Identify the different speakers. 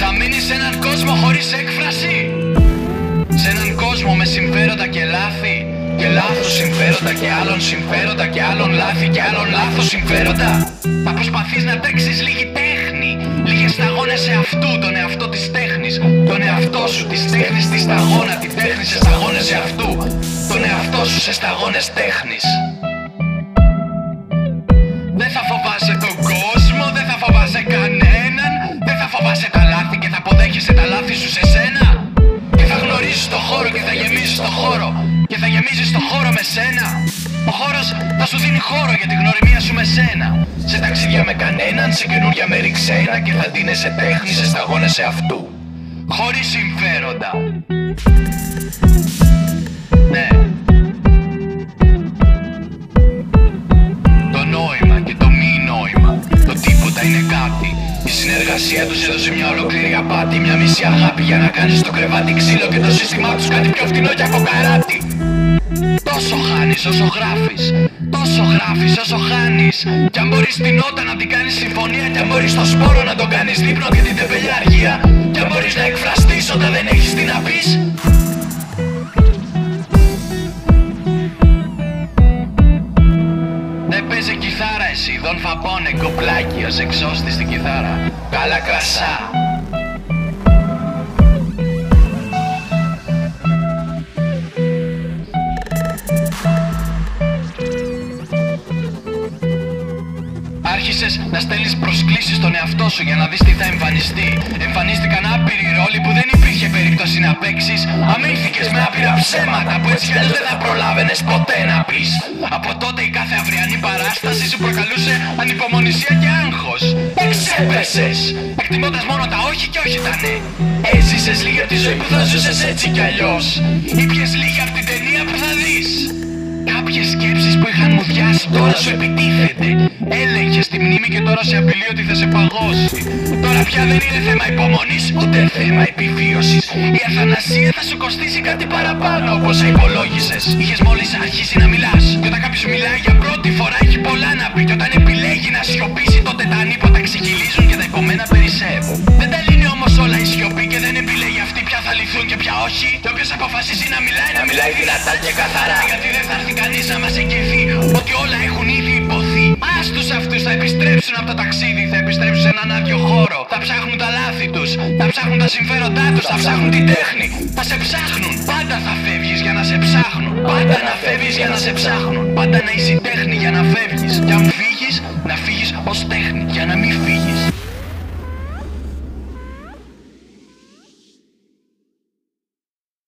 Speaker 1: Θα μείνεις σε έναν κόσμο χωρίς έκφραση. Σε έναν κόσμο με συμφέροντα και λάθη. Και λάθος συμφέροντα και άλλων συμφέροντα Και άλλων λάθη και άλλων λάθος συμφέροντα. Θα προσπαθείς να τρέξεις λίγη τέχνη. Λίγες σταγόνες σε αυτού, τον εαυτό της τέχνης. Τον εαυτό σου της τέχνης, τη σταγόνα Την τέχνη σε σταγόνες σε αυτού. Τον εαυτό σου σε σταγόνες τέχνης Και θα γεμίζεις το χώρο με σένα. Ο χώρος θα σου δίνει χώρο για τη γνωριμία σου με σένα. Σε ταξίδια με κανέναν, σε καινούρια μέρη ξένα Και θα ντύνεσαι τέχνη σε σταγόνες σε αυτού. Χωρίς συμφέροντα Η συνεργασία τους έδωσε μια ολόκληρη απάτη Μια μισή αγάπη για να κάνεις το κρεβάτι ξύλο Και το σύστημά τους κάτι πιο φτηνό και από καράτη Τόσο χάνεις όσο γράφεις Τόσο γράφεις όσο χάνεις. Κι αν μπορείς την νότα να την κάνεις συμφωνία Κι αν μπορείς το σπόρο να τον κάνεις δείπνο και την τεμπελιάργεια Κι αν μπορείς να εκφραστείς όταν δεν έχεις τι να πεις. Δεν παίζει κιθάρα εσύ, δον φαπώνε κοπλάκι ως εξώστη στην κιθάρα. Καλά κρασά. Άρχισες να στέλνεις προσκλήσεις στον εαυτό σου για να δεις τι θα εμφανιστεί. Εμφανίστηκαν άπειροι ρόλοι που δεν υπήρχε περίπτωση να παίξεις Αμύθηκες με άπειρα ψέματα που έτσι κι αλλιώς δεν θα προλάβαινες ποτέ να πεις. Από τότε η κάθε αυριανή παράσταση σου προκαλούσε ανυπομονησία και άγχος. Εξέπεσες, εκτιμώντας μόνο τα όχι και όχι τα ναι. Έζησες λίγη από τη ζωή που θα ζούσες έτσι κι αλλιώς. Ήπιες λίγη από την ταινία που θα δεις Κάποιες σκέψεις που είχαν μουδιάσει τώρα σου επιτίθεται Έλεγχες τη μνήμη και τώρα σε απειλεί ότι θα σε παγώσει. Τώρα πια δεν είναι θέμα υπομονής ούτε θέμα επιβίωσης. Η αθανασία θα σου κοστίσει κάτι παραπάνω όπως σε υπολόγισες. Είχες μόλις αρχίσει να όχι Και όποιος αποφασίσει να μιλάει να μιλάει δυνατά και καθαρά. Γιατί δεν θα έρθει κανείς να μας εγγυηθεί ότι όλα έχουν ήδη υποθεί. Ας τους αυτούς θα επιστρέψουν από το ταξίδι Θα επιστρέψουν σε έναν άδειο χώρο. Θα ψάχνουν τα λάθη τους Θα ψάχνουν τα συμφέροντά τους Θα ψάχνουν την τέχνη. Θα σε ψάχνουν Πάντα θα φεύγεις για να σε ψάχνουν. Πάντα να φεύγεις για να σε ψάχνουν. Πάντα να είσαι η τέχνη για να φεύγεις. Και αν φύγεις να φύγεις ως τέχνη. Για να μην φύγεις